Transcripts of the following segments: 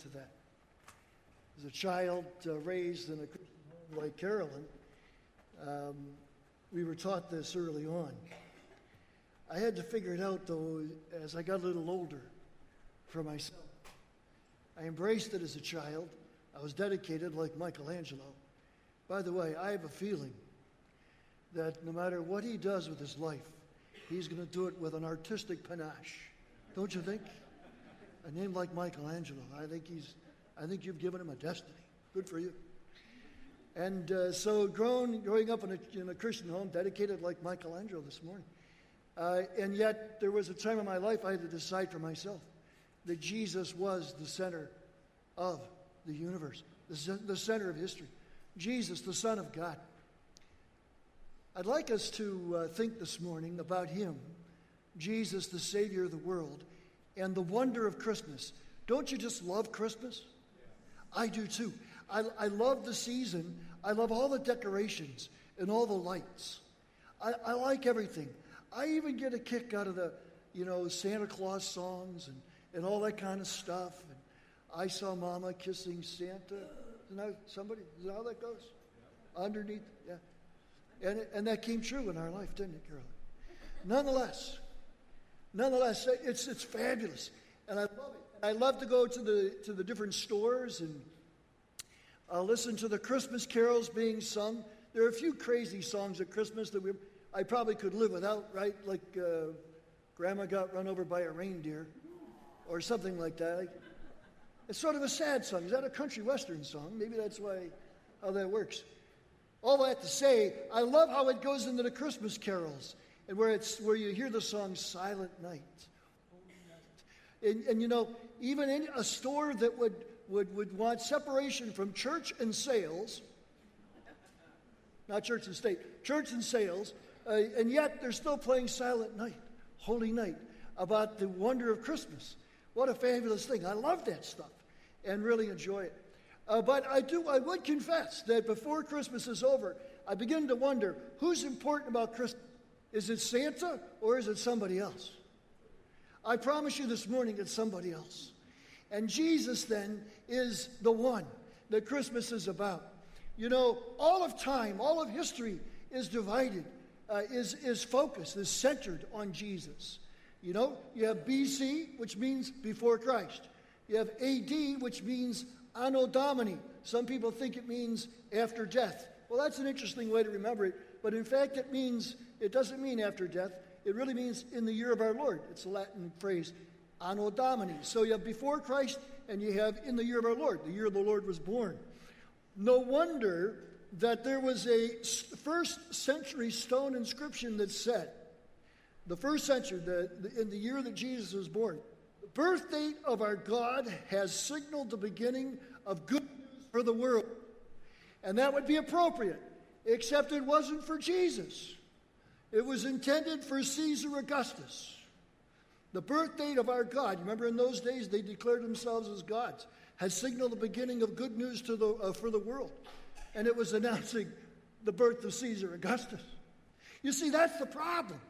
to that. As a child uh, raised in a home like Carolyn, um, we were taught this early on. I had to figure it out, though, as I got a little older for myself. I embraced it as a child. I was dedicated like Michelangelo. By the way, I have a feeling that no matter what he does with his life, he's going to do it with an artistic panache. Don't you think? A name like Michelangelo, I think he's, I think you've given him a destiny. Good for you. And uh, so, grown, growing up in a, in a, Christian home, dedicated like Michelangelo this morning, uh, and yet there was a time in my life I had to decide for myself that Jesus was the center of the universe, the, the center of history. Jesus, the Son of God. I'd like us to uh, think this morning about Him, Jesus, the Savior of the world, and the wonder of Christmas. Don't you just love Christmas? I do too. I, I love the season. I love all the decorations and all the lights. I, I like everything. I even get a kick out of the, you know, Santa Claus songs and, and all that kind of stuff. And I saw Mama kissing Santa. Isn't that somebody? Is that how that goes? Underneath, yeah. And, and that came true in our life, didn't it, Carolyn? Nonetheless, nonetheless, it's, it's fabulous. And I love it. I love to go to the, to the different stores and uh, listen to the Christmas carols being sung. There are a few crazy songs at Christmas that we, I probably could live without, right? Like uh, Grandma got run over by a reindeer or something like that. It's sort of a sad song. Is that a country western song? Maybe that's why how that works. All that to say, I love how it goes into the Christmas carols and where it's where you hear the song Silent Night. And, and you know, even in a store that would, would, would want separation from church and sales, not church and state, church and sales, uh, and yet they're still playing Silent Night, Holy Night, about the wonder of Christmas. What a fabulous thing. I love that stuff and really enjoy it. Uh, but I do, I would confess that before Christmas is over, I begin to wonder who's important about Christmas. Is it Santa or is it somebody else? I promise you this morning it's somebody else. And Jesus then is the one that Christmas is about. You know, all of time, all of history is divided, uh, is, is focused, is centered on Jesus. You know, you have BC, which means before Christ. You have AD, which means Anno Domini. Some people think it means after death. Well, that's an interesting way to remember it, but in fact, it means, it doesn't mean after death. It really means in the year of our Lord. It's a Latin phrase, Anno Domini. So you have before Christ and you have in the year of our Lord, the year the Lord was born. No wonder that there was a first century stone inscription that said, the first century, the, the, in the year that Jesus was born, the birth date of our God has signaled the beginning of good news for the world. And that would be appropriate, except it wasn't for Jesus. It was intended for Caesar Augustus. The birth date of our God, remember in those days they declared themselves as gods, has signaled the beginning of good news the, uh, for the world. And it was announcing the birth of Caesar Augustus. You see, that's the problem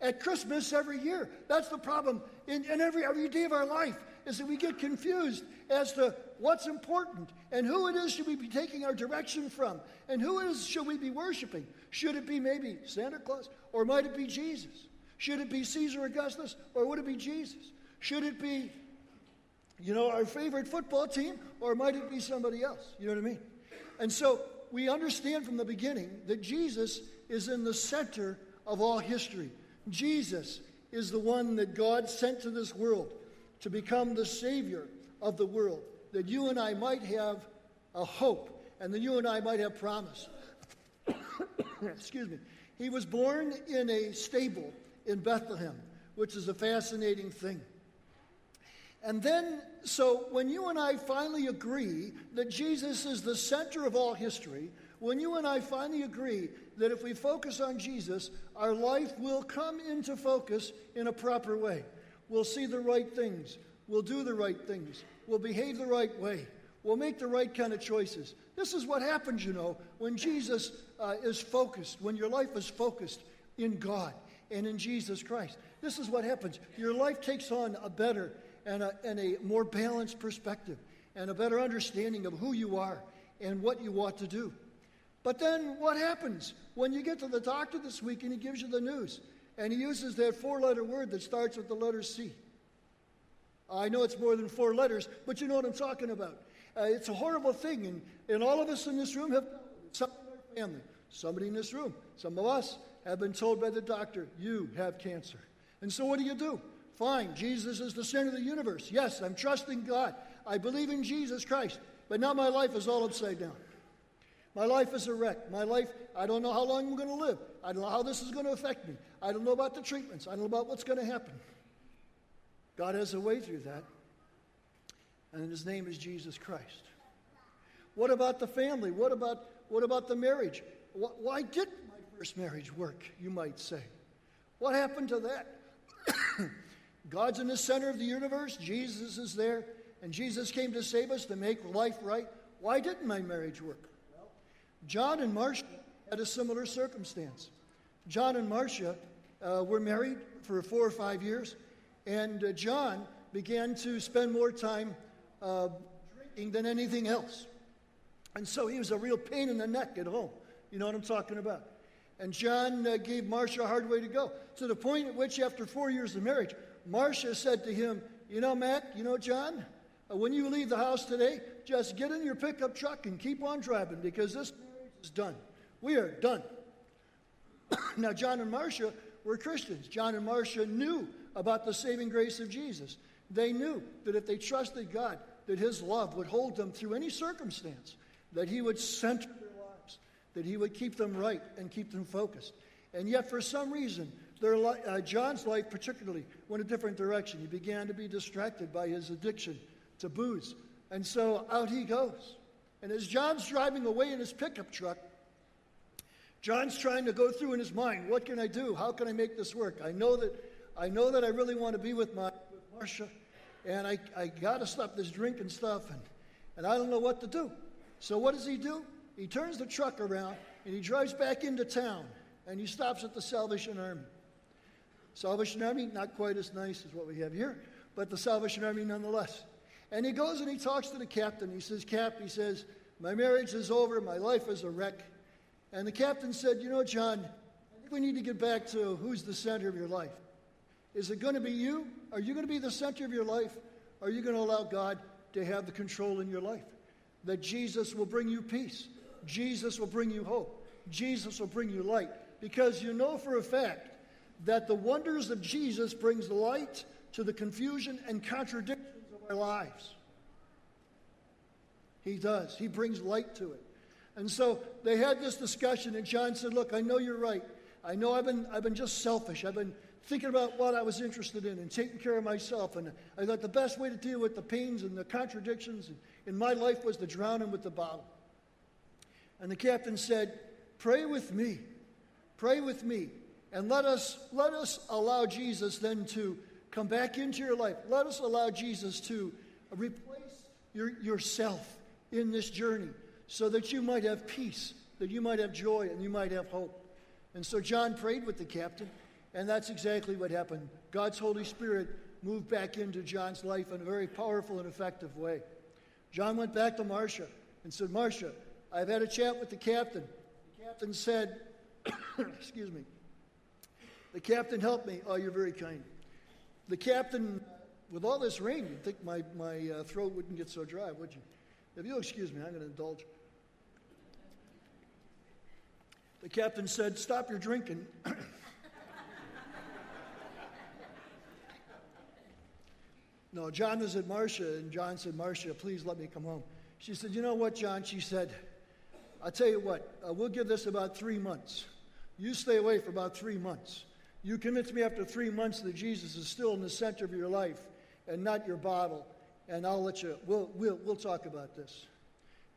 at Christmas every year. That's the problem in, in every, every day of our life, is that we get confused as to what's important and who it is should we be taking our direction from and who it is should we be worshiping. Should it be maybe Santa Claus or might it be Jesus? Should it be Caesar Augustus or would it be Jesus? Should it be, you know, our favorite football team or might it be somebody else? You know what I mean? And so we understand from the beginning that Jesus is in the center of all history. Jesus is the one that God sent to this world to become the Savior of the world, that you and I might have a hope and that you and I might have promise. Excuse me. He was born in a stable in Bethlehem, which is a fascinating thing. And then, so when you and I finally agree that Jesus is the center of all history, when you and I finally agree that if we focus on Jesus, our life will come into focus in a proper way. We'll see the right things. We'll do the right things. We'll behave the right way. We'll make the right kind of choices. This is what happens, you know, when Jesus uh, is focused, when your life is focused in God and in Jesus Christ. This is what happens. Your life takes on a better and a, and a more balanced perspective. and a better understanding of who you are and what you ought to do. But then what happens when you get to the doctor this week and he gives you the news and he uses that four letter word that starts with the letter C? I know it's more than four letters, but you know what I'm talking about. Uh, it's a horrible thing, and, and all of us in this room have in our family, somebody in this room, some of us have been told by the doctor, you have cancer. And so what do you do? Fine, Jesus is the center of the universe. Yes, I'm trusting God. I believe in Jesus Christ. But now my life is all upside down. My life is a wreck. My life, I don't know how long I'm going to live. I don't know how this is going to affect me. I don't know about the treatments. I don't know about what's going to happen. God has a way through that. And his name is Jesus Christ. What about the family? What about, what about the marriage? Why didn't my first marriage work, you might say? What happened to that? God's in the center of the universe. Jesus is there. And Jesus came to save us, to make life right. Why didn't my marriage work? John and Marcia had a similar circumstance. John and Marcia uh, were married for four or five years, and uh, John began to spend more time uh, drinking than anything else. And so he was a real pain in the neck at home. You know what I'm talking about? And John uh, gave Marcia a hard way to go, to the point at which, after four years of marriage, Marcia said to him, You know, Mac, you know, John, uh, when you leave the house today, just get in your pickup truck and keep on driving because this is done. We are done. now, John and Marcia were Christians. John and Marcia knew about the saving grace of Jesus. They knew that if they trusted God, that His love would hold them through any circumstance, that He would center their lives, that He would keep them right and keep them focused. And yet, for some reason, their li- uh, John's life particularly went a different direction. He began to be distracted by his addiction to booze. And so out he goes. And as John's driving away in his pickup truck, John's trying to go through in his mind, what can I do? How can I make this work? I know that I know that I really want to be with my with Marcia, and I, I gotta stop this drinking stuff and, and I don't know what to do. So what does he do? He turns the truck around and he drives back into town and he stops at the Salvation Army. Salvation Army, not quite as nice as what we have here, but the Salvation Army nonetheless. And he goes and he talks to the captain. He says, Cap, he says, my marriage is over, my life is a wreck. And the captain said, You know, John, I think we need to get back to who's the center of your life. Is it going to be you? Are you going to be the center of your life? Are you going to allow God to have the control in your life? That Jesus will bring you peace. Jesus will bring you hope. Jesus will bring you light. Because you know for a fact that the wonders of Jesus brings light to the confusion and contradictions of our lives. He does. He brings light to it. And so they had this discussion, and John said, Look, I know you're right. I know I've been, I've been just selfish. I've been thinking about what I was interested in and taking care of myself. And I thought the best way to deal with the pains and the contradictions in my life was to drown him with the bottle. And the captain said, Pray with me. Pray with me. And let us, let us allow Jesus then to come back into your life. Let us allow Jesus to replace your, yourself in this journey so that you might have peace, that you might have joy, and you might have hope. And so John prayed with the captain, and that's exactly what happened. God's Holy Spirit moved back into John's life in a very powerful and effective way. John went back to Marcia and said, Marcia, I've had a chat with the captain. The captain said, Excuse me. The captain helped me. Oh, you're very kind. The captain, with all this rain, you'd think my, my uh, throat wouldn't get so dry, would you? If you'll excuse me, I'm going to indulge. The captain said, Stop your drinking. no, John was at Marcia, and John said, Marcia, please let me come home. She said, You know what, John? She said, I'll tell you what, uh, we'll give this about three months. You stay away for about three months. You convince me after three months that Jesus is still in the center of your life and not your bottle, and I'll let you, we'll, we'll, we'll talk about this.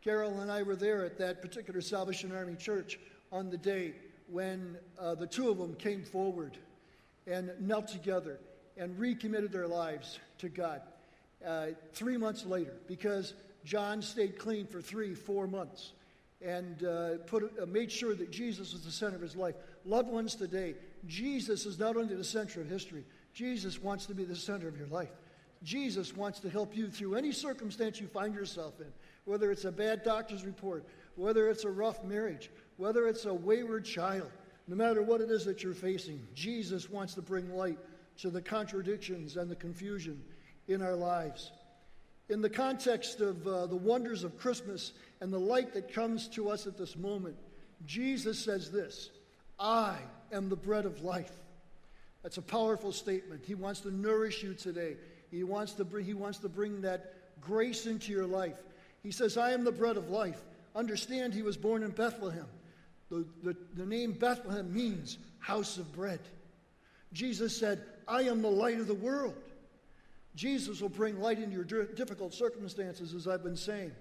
Carol and I were there at that particular Salvation Army church on the day when uh, the two of them came forward and knelt together and recommitted their lives to God. Uh, three months later, because John stayed clean for three, four months and uh, put, uh, made sure that Jesus was the center of his life. Loved ones today, Jesus is not only the center of history, Jesus wants to be the center of your life. Jesus wants to help you through any circumstance you find yourself in, whether it's a bad doctor's report, whether it's a rough marriage, whether it's a wayward child, no matter what it is that you're facing. Jesus wants to bring light to the contradictions and the confusion in our lives. In the context of uh, the wonders of Christmas and the light that comes to us at this moment, Jesus says this I am the bread of life. That's a powerful statement. He wants to nourish you today. He wants to bring, he wants to bring that grace into your life. He says, I am the bread of life. Understand, he was born in Bethlehem. The, the, the name Bethlehem means house of bread. Jesus said, I am the light of the world. Jesus will bring light into your difficult circumstances, as I've been saying.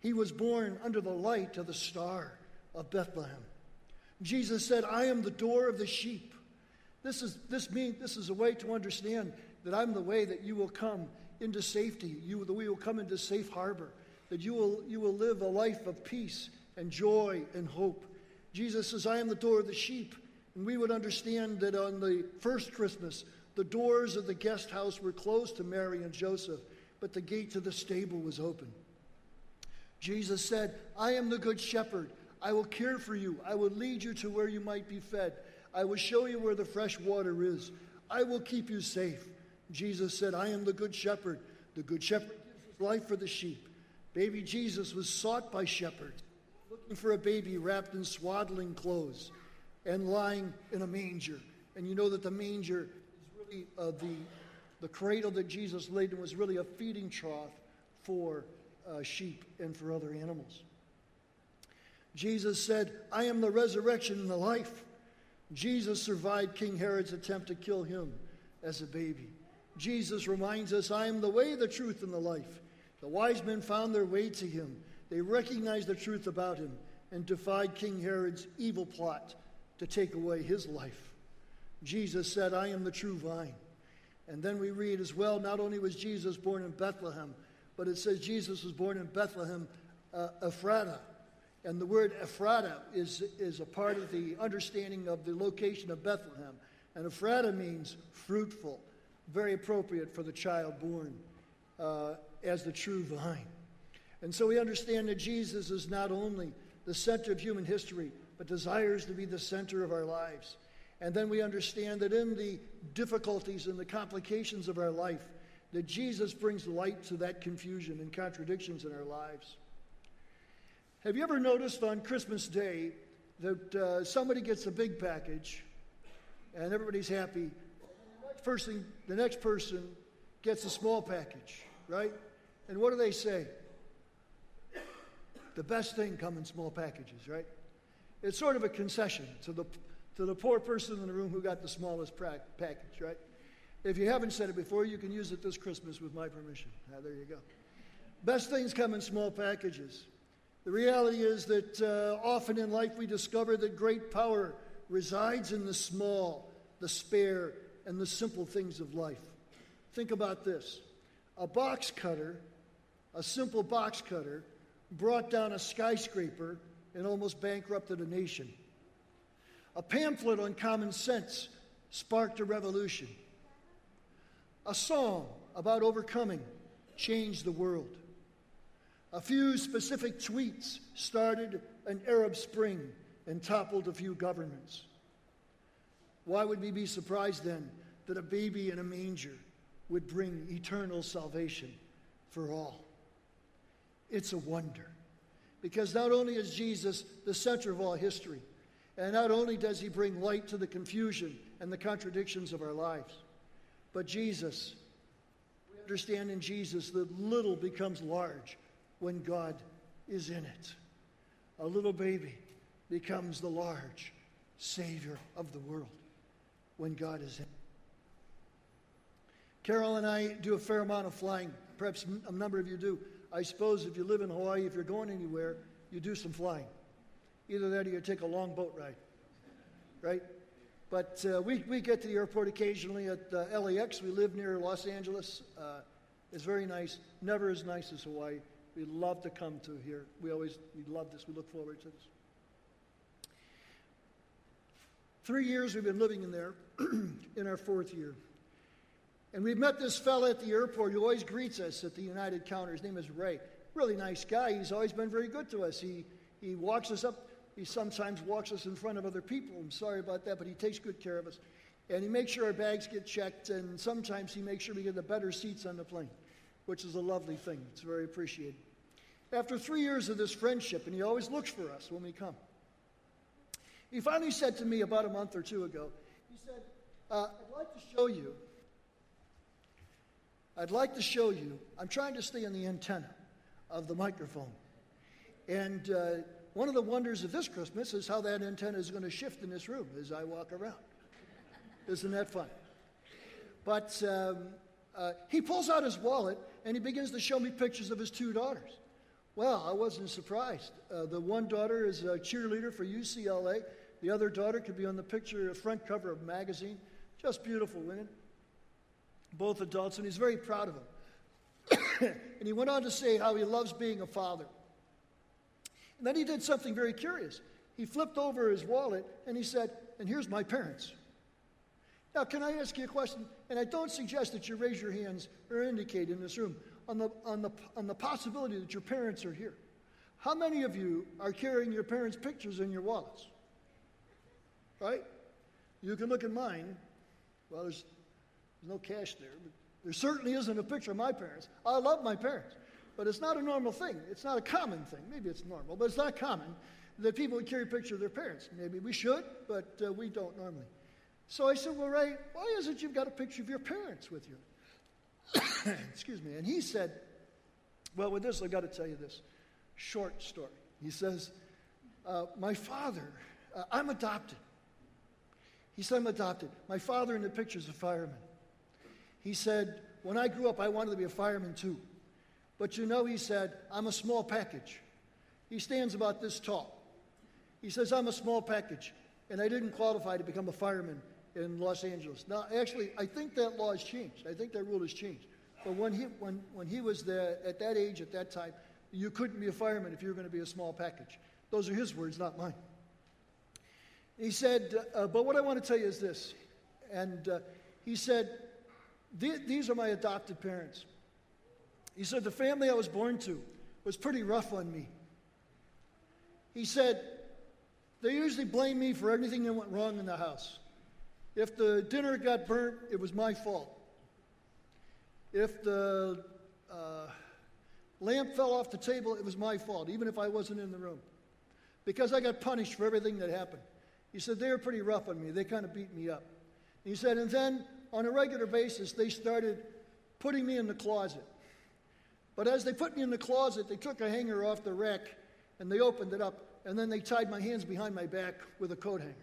He was born under the light of the star of Bethlehem. Jesus said, I am the door of the sheep. This is, this, mean, this is a way to understand that I'm the way that you will come into safety, you, that we will come into safe harbor, that you will, you will live a life of peace and joy and hope. Jesus says, I am the door of the sheep. And we would understand that on the first Christmas, the doors of the guest house were closed to Mary and Joseph, but the gate to the stable was open. Jesus said, I am the good shepherd. I will care for you. I will lead you to where you might be fed. I will show you where the fresh water is. I will keep you safe. Jesus said, I am the good shepherd. The good shepherd gives his life for the sheep. Baby Jesus was sought by shepherds, looking for a baby wrapped in swaddling clothes and lying in a manger. And you know that the manger is really uh, the, the cradle that Jesus laid in was really a feeding trough for uh, sheep and for other animals. Jesus said, I am the resurrection and the life. Jesus survived King Herod's attempt to kill him as a baby. Jesus reminds us, I am the way, the truth, and the life. The wise men found their way to him. They recognized the truth about him and defied King Herod's evil plot to take away his life. Jesus said, I am the true vine. And then we read as well, not only was Jesus born in Bethlehem, but it says Jesus was born in Bethlehem, uh, Ephrata. And the word Ephrata is, is a part of the understanding of the location of Bethlehem. And Ephrata means fruitful, very appropriate for the child born uh, as the true vine. And so we understand that Jesus is not only the center of human history, but desires to be the center of our lives. And then we understand that in the difficulties and the complications of our life, that Jesus brings light to that confusion and contradictions in our lives. Have you ever noticed on Christmas Day that uh, somebody gets a big package and everybody's happy? First thing, the next person gets a small package, right? And what do they say? The best thing comes in small packages, right? It's sort of a concession to the, to the poor person in the room who got the smallest pra- package, right? If you haven't said it before, you can use it this Christmas with my permission. Ah, there you go. Best things come in small packages. The reality is that uh, often in life we discover that great power resides in the small, the spare, and the simple things of life. Think about this a box cutter, a simple box cutter, brought down a skyscraper and almost bankrupted a nation. A pamphlet on common sense sparked a revolution. A song about overcoming changed the world. A few specific tweets started an Arab Spring and toppled a few governments. Why would we be surprised then that a baby in a manger would bring eternal salvation for all? It's a wonder. Because not only is Jesus the center of all history, and not only does he bring light to the confusion and the contradictions of our lives, but Jesus, we understand in Jesus that little becomes large when God is in it. A little baby becomes the large Savior of the world when God is in it. Carol and I do a fair amount of flying. Perhaps a number of you do. I suppose if you live in Hawaii, if you're going anywhere, you do some flying. Either that or you take a long boat ride, right? But uh, we, we get to the airport occasionally at uh, LAX. We live near Los Angeles. Uh, it's very nice. Never as nice as Hawaii. We love to come to here. We always we love this. We look forward to this. Three years we've been living in there, in our fourth year. And we've met this fella at the airport who always greets us at the United counter. His name is Ray. Really nice guy. He's always been very good to us. He, he walks us up. He sometimes walks us in front of other people. I'm sorry about that, but he takes good care of us. And he makes sure our bags get checked, and sometimes he makes sure we get the better seats on the plane, which is a lovely thing. It's very appreciated. After three years of this friendship, and he always looks for us when we come, he finally said to me about a month or two ago, he said, uh, I'd like to show you I'd like to show you, I'm trying to stay on the antenna of the microphone. And uh, one of the wonders of this Christmas is how that antenna is going to shift in this room as I walk around. Isn't that fun? But um, uh, he pulls out his wallet and he begins to show me pictures of his two daughters. Well, I wasn't surprised. Uh, the one daughter is a cheerleader for UCLA. The other daughter could be on the picture, front cover of a magazine. Just beautiful women both adults, and he's very proud of them. and he went on to say how he loves being a father. And then he did something very curious. He flipped over his wallet and he said, And here's my parents. Now, can I ask you a question? And I don't suggest that you raise your hands or indicate in this room on the, on the, on the possibility that your parents are here. How many of you are carrying your parents' pictures in your wallets? Right? You can look at mine. Well, there's there's no cash there, but there certainly isn't a picture of my parents. I love my parents, but it's not a normal thing. It's not a common thing. Maybe it's normal, but it's not common that people would carry a picture of their parents. Maybe we should, but uh, we don't normally. So I said, Well, Ray, why is it you've got a picture of your parents with you? Excuse me. And he said, Well, with this, I've got to tell you this short story. He says, uh, My father, uh, I'm adopted. He said, I'm adopted. My father in the picture is a fireman. He said, When I grew up, I wanted to be a fireman too. But you know, he said, I'm a small package. He stands about this tall. He says, I'm a small package, and I didn't qualify to become a fireman in Los Angeles. Now, actually, I think that law has changed. I think that rule has changed. But when he, when, when he was there at that age, at that time, you couldn't be a fireman if you were going to be a small package. Those are his words, not mine. He said, uh, but what I want to tell you is this. And uh, he said, these are my adopted parents. He said, The family I was born to was pretty rough on me. He said, They usually blame me for everything that went wrong in the house. If the dinner got burnt, it was my fault. If the uh, lamp fell off the table, it was my fault, even if I wasn't in the room. Because I got punished for everything that happened. He said, They were pretty rough on me. They kind of beat me up. He said, And then on a regular basis, they started putting me in the closet. But as they put me in the closet, they took a hanger off the rack and they opened it up, and then they tied my hands behind my back with a coat hanger.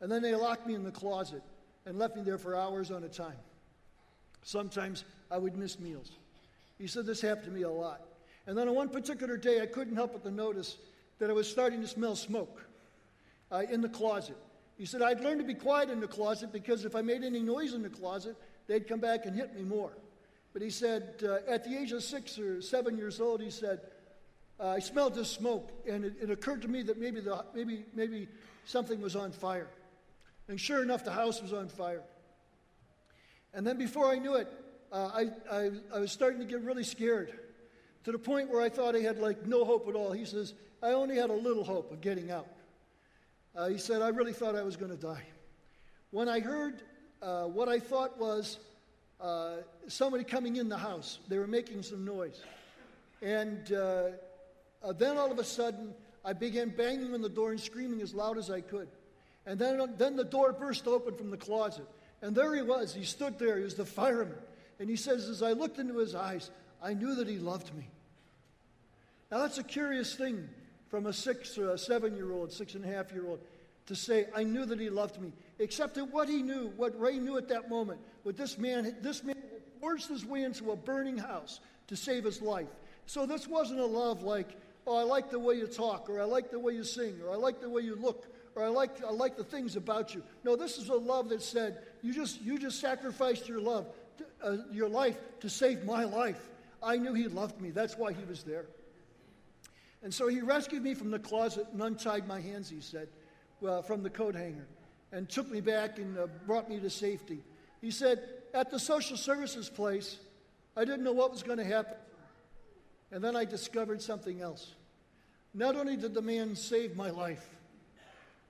And then they locked me in the closet and left me there for hours on a time. Sometimes I would miss meals. He said this happened to me a lot. And then on one particular day, I couldn't help but to notice that I was starting to smell smoke uh, in the closet. He said, I'd learned to be quiet in the closet because if I made any noise in the closet, they'd come back and hit me more. But he said, uh, at the age of six or seven years old, he said, uh, I smelled this smoke, and it, it, occurred to me that maybe, the, maybe, maybe something was on fire. And sure enough, the house was on fire. And then before I knew it, uh, I, I, I was starting to get really scared to the point where I thought I had like no hope at all. He says, I only had a little hope of getting out. Uh, he said, I really thought I was going to die. When I heard uh, what I thought was uh, somebody coming in the house, they were making some noise. And uh, uh, then all of a sudden, I began banging on the door and screaming as loud as I could. And then, then the door burst open from the closet. And there he was. He stood there. He was the fireman. And he says, As I looked into his eyes, I knew that he loved me. Now, that's a curious thing from a six uh, or a seven year old, six and a half year old, to say, I knew that he loved me. Except that what he knew, what Ray knew at that moment, what this man, this man forced his way into a burning house to save his life. So this wasn't a love like, oh, I like the way you talk, or I like the way you sing, or I like the way you look, or I like, I like the things about you. No, this is a love that said, you just, you just sacrificed your love, to, uh, your life to save my life. I knew he loved me. That's why he was there. And so he rescued me from the closet and untied my hands, he said, well, from the coat hanger, and took me back and uh, brought me to safety. He said, At the social services place, I didn't know what was going to happen. And then I discovered something else. Not only did the man save my life,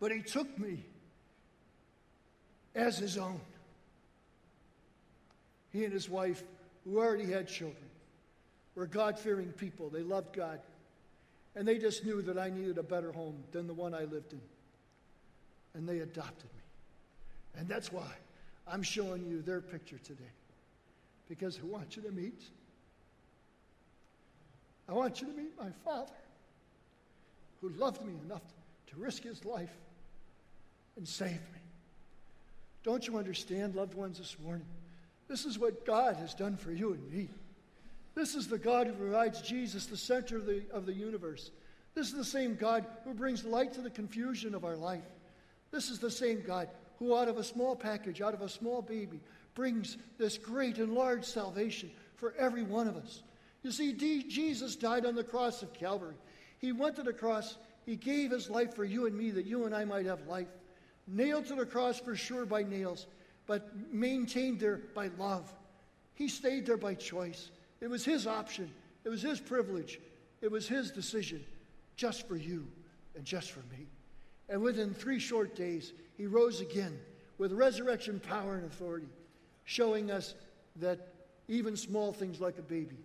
but he took me as his own. He and his wife, who already had children, were God fearing people. They loved God. And they just knew that I needed a better home than the one I lived in. And they adopted me. And that's why I'm showing you their picture today. Because I want you to meet. I want you to meet my father who loved me enough to risk his life and save me. Don't you understand, loved ones, this morning? This is what God has done for you and me. This is the God who provides Jesus, the center of the, of the universe. This is the same God who brings light to the confusion of our life. This is the same God who, out of a small package, out of a small baby, brings this great and large salvation for every one of us. You see, D- Jesus died on the cross of Calvary. He went to the cross, He gave His life for you and me that you and I might have life. Nailed to the cross for sure by nails, but maintained there by love. He stayed there by choice. It was his option, it was his privilege, it was his decision, just for you and just for me. And within three short days, he rose again with resurrection power and authority, showing us that even small things like a baby,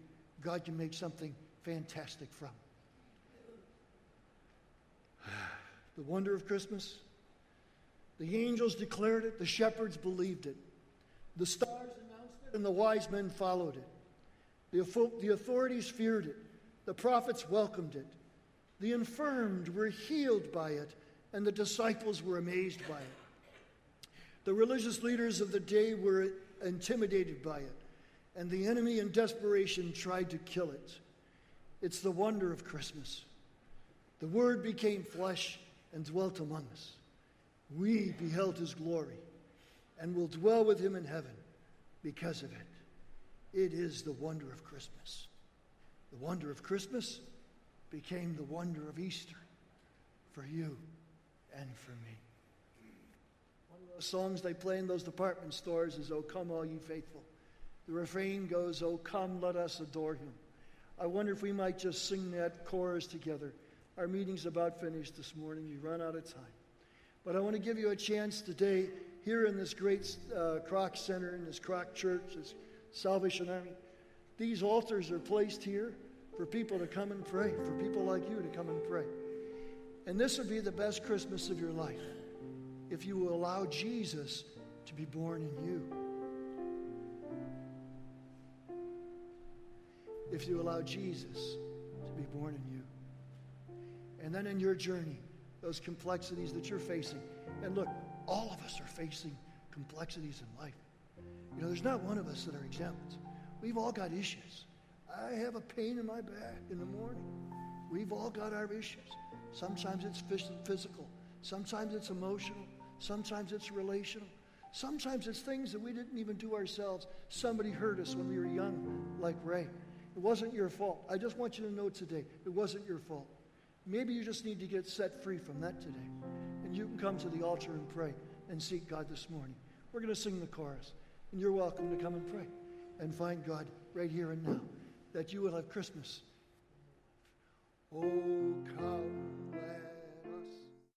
God can make something fantastic from. The wonder of Christmas the angels declared it, the shepherds believed it. The stars announced it, and the wise men followed it. The, the authorities feared it. The prophets welcomed it. The infirmed were healed by it, and the disciples were amazed by it. The religious leaders of the day were intimidated by it, and the enemy in desperation tried to kill it. It's the wonder of Christmas. The Word became flesh and dwelt among us we beheld his glory and will dwell with him in heaven because of it. It is the wonder of Christmas. The wonder of Christmas became the wonder of Easter for you and for me. One of those songs they play in those department stores is, Oh, come, all ye faithful. The refrain goes, Oh, come, let us adore him. I wonder if we might just sing that chorus together. Our meeting's about finished this morning. We run out of time. But I want to give you a chance today here in this great uh, Kroc Center, in this Kroc Church, this Salvation Army. These altars are placed here for people to come and pray, for people like you to come and pray. And this would be the best Christmas of your life if you will allow Jesus to be born in you. If you allow Jesus to be born in you. And then in your journey, those complexities that you're facing. And look, all of us are facing complexities in life. You know, there's not one of us that are exempt. We've all got issues. I have a pain in my back in the morning. We've all got our issues. Sometimes it's physical, sometimes it's emotional, sometimes it's relational. Sometimes it's things that we didn't even do ourselves. Somebody hurt us when we were young, like Ray. It wasn't your fault. I just want you to know today, it wasn't your fault. Maybe you just need to get set free from that today. And you can come to the altar and pray and seek God this morning. We're going to sing the chorus. And you're welcome to come and pray and find God right here and now that you will have Christmas. Oh, come, let